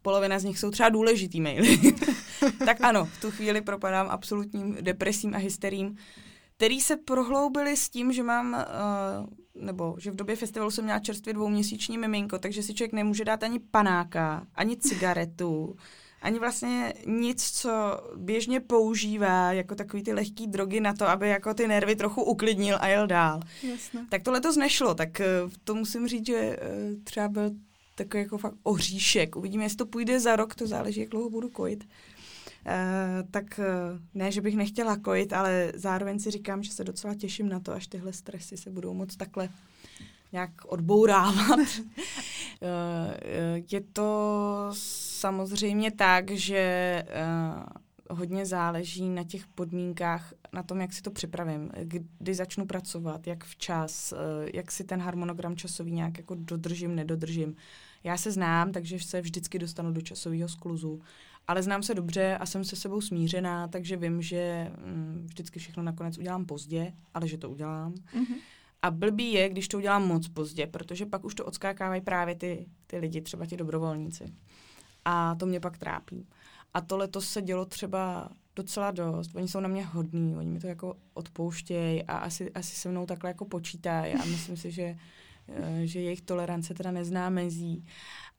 polovina z nich jsou třeba důležitý maily. [laughs] tak ano, v tu chvíli propadám absolutním depresím a hysterím, který se prohloubily s tím, že mám uh, nebo že v době festivalu jsem měla čerstvě dvouměsíční miminko, takže si člověk nemůže dát ani panáka, ani cigaretu, ani vlastně nic, co běžně používá jako takový ty lehký drogy na to, aby jako ty nervy trochu uklidnil a jel dál. Jasne. Tak tohle to znešlo, tak eh, to musím říct, že eh, třeba byl takový jako fakt oříšek. Uvidíme, jestli to půjde za rok, to záleží, jak dlouho budu kojit. Uh, tak uh, ne, že bych nechtěla kojit, ale zároveň si říkám, že se docela těším na to, až tyhle stresy se budou moc takhle nějak odbourávat. uh, [laughs] je to samozřejmě tak, že hodně záleží na těch podmínkách, na tom, jak si to připravím, kdy začnu pracovat, jak včas, jak si ten harmonogram časový nějak jako dodržím, nedodržím. Já se znám, takže se vždycky dostanu do časového skluzu ale znám se dobře a jsem se sebou smířená, takže vím, že mm, vždycky všechno nakonec udělám pozdě, ale že to udělám. Mm-hmm. A blbý je, když to udělám moc pozdě, protože pak už to odskákávají právě ty, ty lidi, třeba ti dobrovolníci. A to mě pak trápí. A to letos se dělo třeba docela dost. Oni jsou na mě hodní, oni mi to jako odpouštějí a asi, asi se mnou takhle jako počítají a myslím si, že, eh, že jejich tolerance teda nezná mezí.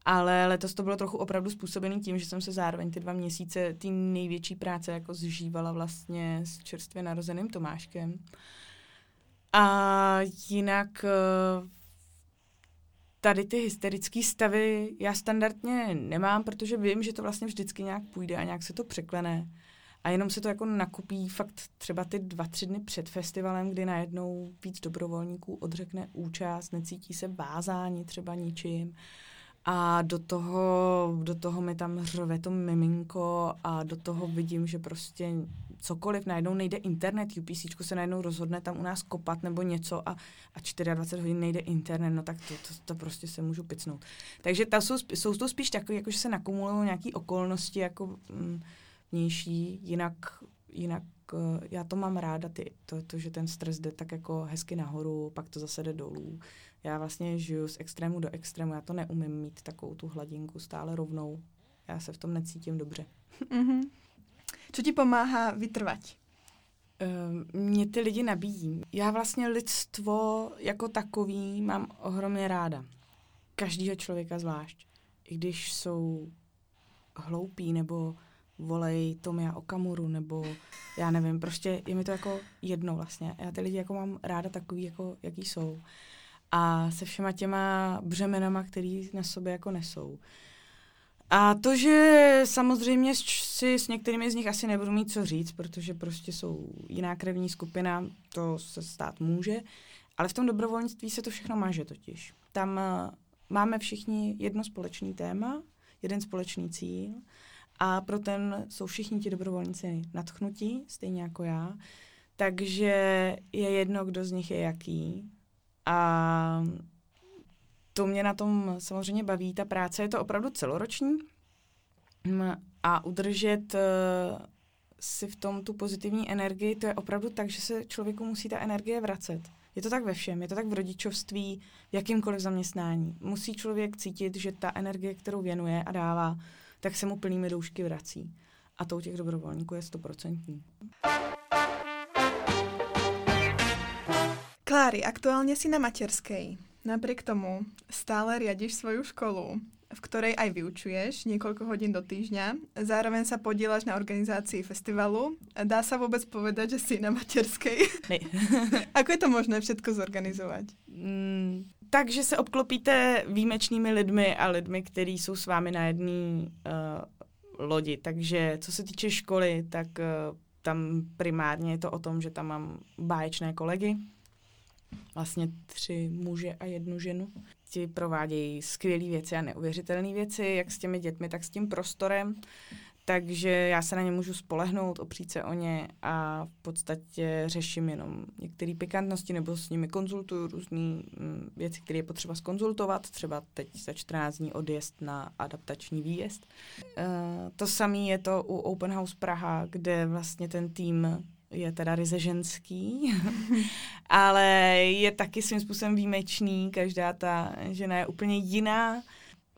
Ale letos to bylo trochu opravdu způsobený tím, že jsem se zároveň ty dva měsíce ty největší práce jako zžívala vlastně s čerstvě narozeným Tomáškem. A jinak eh, tady ty hysterické stavy já standardně nemám, protože vím, že to vlastně vždycky nějak půjde a nějak se to překlene. A jenom se to jako nakupí fakt třeba ty dva, tři dny před festivalem, kdy najednou víc dobrovolníků odřekne účast, necítí se vázáni třeba ničím. A do toho, do toho mi tam řve to miminko a do toho vidím, že prostě cokoliv, najednou nejde internet, UPC se najednou rozhodne tam u nás kopat nebo něco a, a 24 hodin nejde internet, no tak to, to, to prostě se můžu picnout. Takže ta jsou, jsou to spíš takové, jako že se nakumulují nějaké okolnosti jako mm, vnější, jinak, jinak uh, já to mám ráda, ty, to, to, že ten stres jde tak jako hezky nahoru, pak to zase jde dolů já vlastně žiju z extrému do extrému, já to neumím mít takovou tu hladinku stále rovnou. Já se v tom necítím dobře. Mm-hmm. Co ti pomáhá vytrvat? Uh, mě ty lidi nabíjí. Já vlastně lidstvo jako takový mám ohromně ráda. Každýho člověka zvlášť. I když jsou hloupí nebo volej Tomia Okamuru, nebo já nevím, prostě je mi to jako jedno vlastně. Já ty lidi jako mám ráda takový, jako jaký jsou a se všema těma břemenama, který na sobě jako nesou. A to, že samozřejmě si s některými z nich asi nebudu mít co říct, protože prostě jsou jiná krevní skupina, to se stát může, ale v tom dobrovolnictví se to všechno máže totiž. Tam uh, máme všichni jedno společný téma, jeden společný cíl a pro ten jsou všichni ti dobrovolníci nadchnutí, stejně jako já. Takže je jedno, kdo z nich je jaký, a to mě na tom samozřejmě baví. Ta práce je to opravdu celoroční a udržet uh, si v tom tu pozitivní energii, to je opravdu tak, že se člověku musí ta energie vracet. Je to tak ve všem, je to tak v rodičovství, v jakýmkoliv zaměstnání. Musí člověk cítit, že ta energie, kterou věnuje a dává, tak se mu plnými doušky vrací. A to u těch dobrovolníků je stoprocentní. Klári, aktuálne si na materskej. Napriek tomu stále riadiš svoju školu, v ktorej aj vyučuješ niekoľko hodín do týždňa. Zároveň sa podílaš na organizácii festivalu. Dá sa vôbec povedať, že si na materskej? Ne. [laughs] Ako je to možné všetko zorganizovat? Mm, takže se obklopíte výjimečnými lidmi a lidmi, kteří jsou s vámi na jedné uh, lodi. Takže co se týče školy, tak uh, tam primárně je to o tom, že tam mám báječné kolegy, vlastně tři muže a jednu ženu. Ti provádějí skvělé věci a neuvěřitelné věci, jak s těmi dětmi, tak s tím prostorem. Takže já se na ně můžu spolehnout, opřít se o ně a v podstatě řeším jenom některé pikantnosti nebo s nimi konzultuju různé mm, věci, které je potřeba skonzultovat. Třeba teď za 14 dní odjezd na adaptační výjezd. Uh, to samé je to u Open House Praha, kde vlastně ten tým je teda ryze ženský, [laughs] ale je taky svým způsobem výjimečný. Každá ta žena je úplně jiná.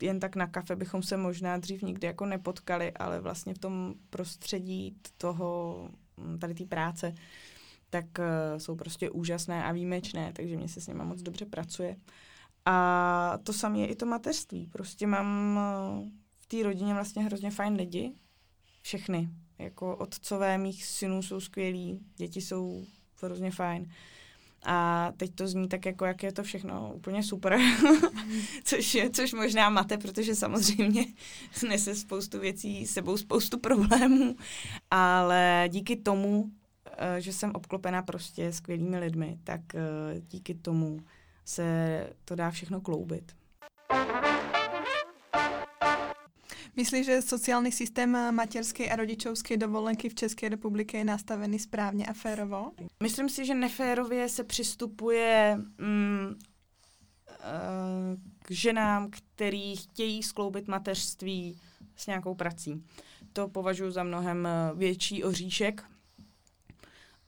Jen tak na kafe bychom se možná dřív nikdy jako nepotkali, ale vlastně v tom prostředí toho, tady té práce, tak uh, jsou prostě úžasné a výjimečné, takže mě se s nimi moc dobře pracuje. A to samé je i to mateřství. Prostě mám uh, v té rodině vlastně hrozně fajn lidi. Všechny. Jako otcové mých synů jsou skvělí, děti jsou hrozně fajn. A teď to zní tak, jako jak je to všechno úplně super, [laughs] což, je, což možná máte, protože samozřejmě [laughs] nese spoustu věcí, sebou spoustu problémů, ale díky tomu, eh, že jsem obklopená prostě skvělými lidmi, tak eh, díky tomu se to dá všechno kloubit. Myslíš, že sociální systém materské a rodičovské dovolenky v České republice je nastavený správně a férovo? Myslím si, že neférově se přistupuje mm, eh, k ženám, který chtějí skloubit mateřství s nějakou prací. To považuji za mnohem eh, větší oříšek.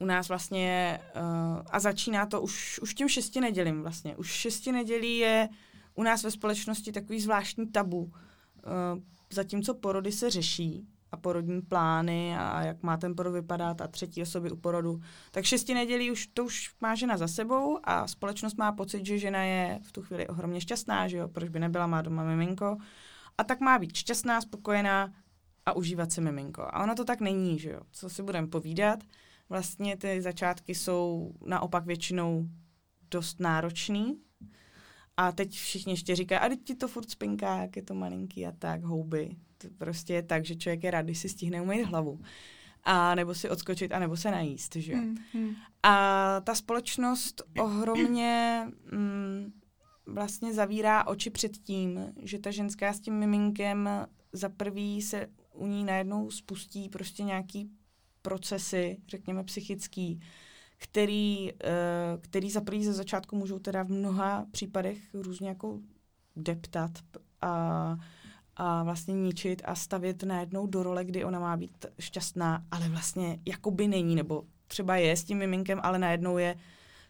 U nás vlastně, uh, a začíná to už, už tím šesti nedělím vlastně. Už šesti nedělí je u nás ve společnosti takový zvláštní tabu. Uh, zatímco porody se řeší a porodní plány a jak má ten porod vypadat a třetí osoby u porodu, tak šesti nedělí už to už má žena za sebou a společnost má pocit, že žena je v tu chvíli ohromně šťastná, že jo, proč by nebyla, má doma miminko. A tak má být šťastná, spokojená a užívat si miminko. A ono to tak není, že jo. Co si budeme povídat? Vlastně ty začátky jsou naopak většinou dost náročný, a teď všichni ještě říkají, a teď ti to furt spinká, jak je to malinký a tak, houby. To prostě je tak, že člověk je rád, když si stihne umýt hlavu. A nebo si odskočit, a nebo se najíst, že jo. Mm, mm. A ta společnost ohromně mm, vlastně zavírá oči před tím, že ta ženská s tím miminkem za prvý se u ní najednou spustí prostě nějaký procesy, řekněme psychický, který, eh, který za první ze začátku můžou teda v mnoha případech různě jako deptat a, a vlastně ničit a stavět najednou do role, kdy ona má být šťastná, ale vlastně jakoby není, nebo třeba je s tím miminkem, ale najednou je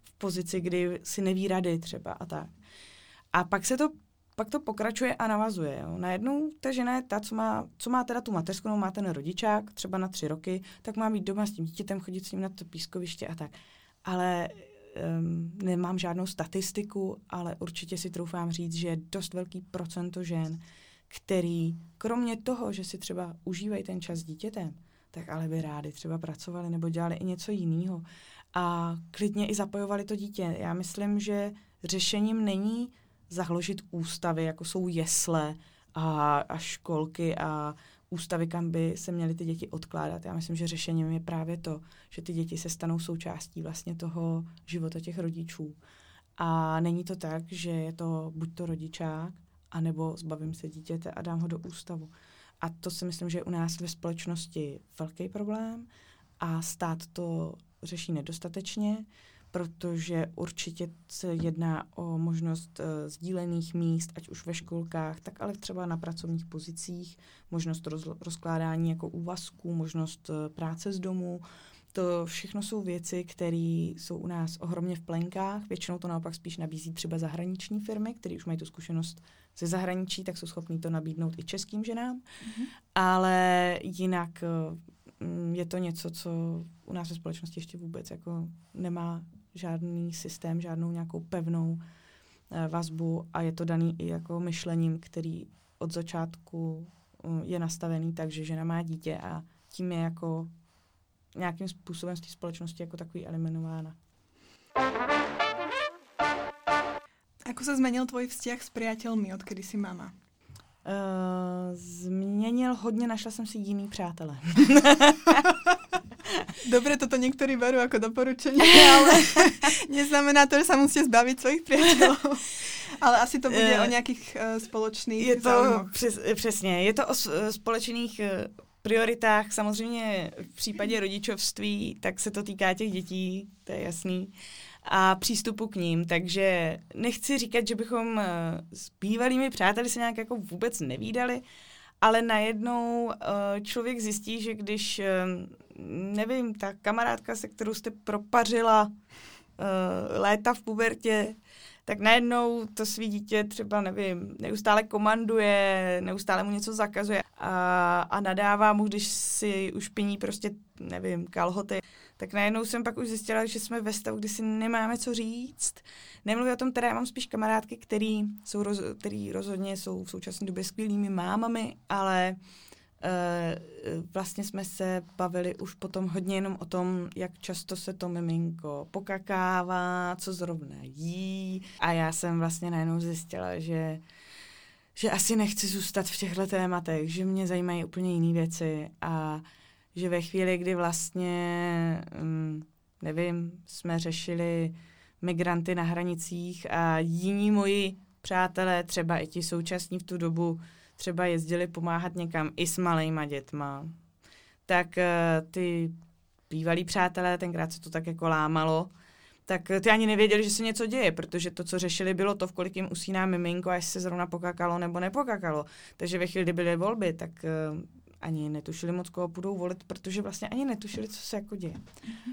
v pozici, kdy si neví rady třeba a tak. A pak se to pak to pokračuje a navazuje. Jo. Najednou ta žena je ta, co má, co má teda tu mateřskou, má ten rodičák, třeba na tři roky, tak má být doma s tím dítětem, chodit s ním na to pískoviště a tak. Ale um, nemám žádnou statistiku, ale určitě si troufám říct, že je dost velký procento žen, který kromě toho, že si třeba užívají ten čas s dítětem, tak ale by rádi třeba pracovali nebo dělali i něco jiného. A klidně i zapojovali to dítě. Já myslím, že řešením není zahložit ústavy, jako jsou jesle a, a školky a ústavy, kam by se měly ty děti odkládat. Já myslím, že řešením je právě to, že ty děti se stanou součástí vlastně toho života těch rodičů. A není to tak, že je to buď to rodičák, anebo zbavím se dítěte a dám ho do ústavu. A to si myslím, že je u nás ve společnosti velký problém a stát to řeší nedostatečně protože určitě se jedná o možnost uh, sdílených míst, ať už ve školkách, tak ale třeba na pracovních pozicích, možnost roz, rozkládání jako úvazků, možnost uh, práce z domu. To všechno jsou věci, které jsou u nás ohromně v plenkách. Většinou to naopak spíš nabízí třeba zahraniční firmy, které už mají tu zkušenost ze zahraničí, tak jsou schopní to nabídnout i českým ženám. Mm-hmm. Ale jinak uh, je to něco, co u nás ve společnosti ještě vůbec jako nemá žádný systém, žádnou nějakou pevnou eh, vazbu a je to daný i jako myšlením, který od začátku eh, je nastavený tak, že žena má dítě a tím je jako nějakým způsobem z té společnosti jako takový eliminována. Ako se změnil tvůj vztah s přátelmi, odkedy jsi mama? Uh, změnil hodně, našla jsem si jiný přátelé. [laughs] Dobre, toto niektorí berú ako doporučenie, [laughs] ale [laughs] neznamená to, že sa musíte zbaviť svojich priateľov. Ale asi to bude uh, o nějakých uh, společných Je to přes, přesně, je to o společných uh, prioritách. Samozřejmě v případě rodičovství, tak se to týká těch dětí, to je jasný. A přístupu k ním, takže nechci říkat, že bychom s bývalými přáteli se nějak jako vůbec nevídali, ale najednou uh, člověk zjistí, že když, uh, nevím, ta kamarádka, se kterou jste propařila léta v pubertě, tak najednou to svý dítě třeba, nevím, neustále komanduje, neustále mu něco zakazuje a, a nadává mu, když si ušpiní prostě, nevím, kalhoty. Tak najednou jsem pak už zjistila, že jsme ve stavu, kdy si nemáme co říct. Nemluvím o tom, teda já mám spíš kamarádky, který, jsou roz, který rozhodně jsou v současné době skvělými mámami, ale uh, vlastně jsme se bavili už potom hodně jenom o tom, jak často se to miminko pokakává, co zrovna jí. A já jsem vlastně najednou zjistila, že že asi nechci zůstat v těchto tématech, že mě zajímají úplně jiné věci a že ve chvíli, kdy vlastně, um, nevím, jsme řešili migranty na hranicích a jiní moji přátelé, třeba i ti současní v tu dobu, třeba jezdili pomáhat někam i s malejma dětma, tak uh, ty bývalí přátelé, tenkrát se to tak jako lámalo, tak ty ani nevěděli, že se něco děje, protože to, co řešili, bylo to, v kolik jim usíná miminko a jestli se zrovna pokakalo nebo nepokakalo. Takže ve chvíli, kdy byly volby, tak uh, ani netušili moc, koho budou volit, protože vlastně ani netušili, co se jako děje.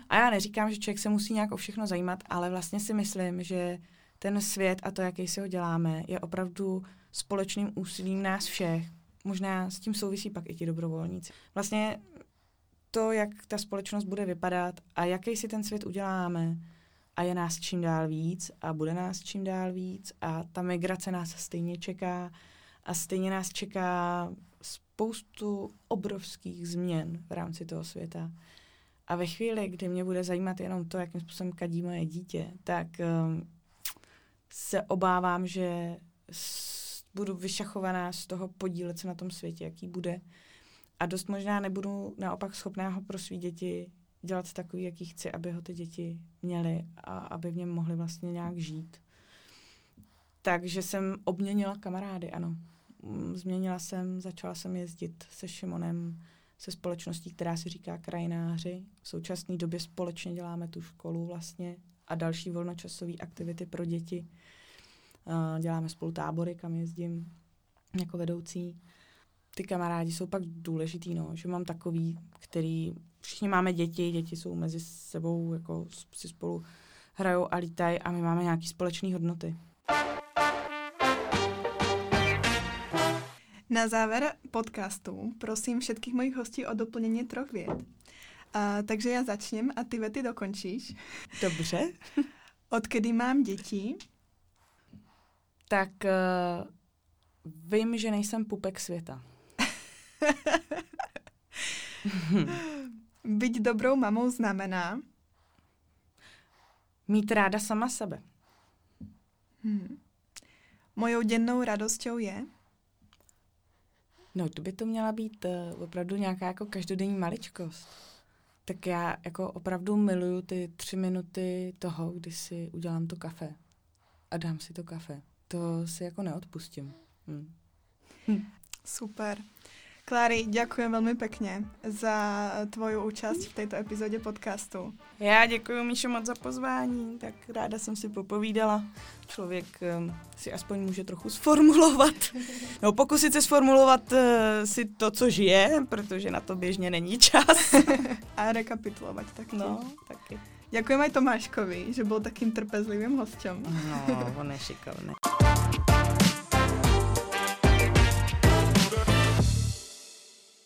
A já neříkám, že člověk se musí nějak o všechno zajímat, ale vlastně si myslím, že ten svět a to, jaký si ho děláme, je opravdu společným úsilím nás všech. Možná s tím souvisí pak i ti dobrovolníci. Vlastně to, jak ta společnost bude vypadat a jaký si ten svět uděláme a je nás čím dál víc a bude nás čím dál víc a ta migrace nás stejně čeká a stejně nás čeká spoustu obrovských změn v rámci toho světa. A ve chvíli, kdy mě bude zajímat jenom to, jakým způsobem kadí moje dítě, tak um, se obávám, že budu vyšachovaná z toho podílet se na tom světě, jaký bude. A dost možná nebudu naopak schopná ho pro svý děti dělat takový, jaký chci, aby ho ty děti měly a aby v něm mohly vlastně nějak žít. Takže jsem obměnila kamarády, ano. Mm, změnila jsem, začala jsem jezdit se Šimonem, se společností, která si říká krajináři. V současné době společně děláme tu školu vlastně a další volnočasové aktivity pro děti. Děláme spolu tábory, kam jezdím jako vedoucí. Ty kamarádi jsou pak důležitý, no, že mám takový, který, všichni máme děti, děti jsou mezi sebou, jako si spolu hrajou a lítají a my máme nějaké společné hodnoty. Na záver podcastu prosím všetkých mojich hostí o doplnění troch věd. Uh, takže já začnem a ty vety dokončíš. Dobře. [laughs] Odkedy mám děti? Tak uh, vím, že nejsem pupek světa. [laughs] Být dobrou mamou znamená? Mít ráda sama sebe. Hmm. Mojou dennou radosťou je? No, to by to měla být uh, opravdu nějaká jako každodenní maličkost. Tak já jako opravdu miluju ty tři minuty toho, kdy si udělám to kafe a dám si to kafe. To si jako neodpustím. Hm. Hm. Super. Klári, ďakujem veľmi pekne za tvoju účast v této epizodě podcastu. Já děkuji Míšo moc za pozvání, tak ráda jsem si popovídala. Člověk um, si aspoň může trochu sformulovat, [laughs] no pokusit se sformulovat uh, si to, co žije, protože na to běžně není čas. [laughs] A rekapitulovat taky. No, taky. Ďakujem aj Tomáškovi, že byl takým trpezlivým hostem. No, on je šikovný.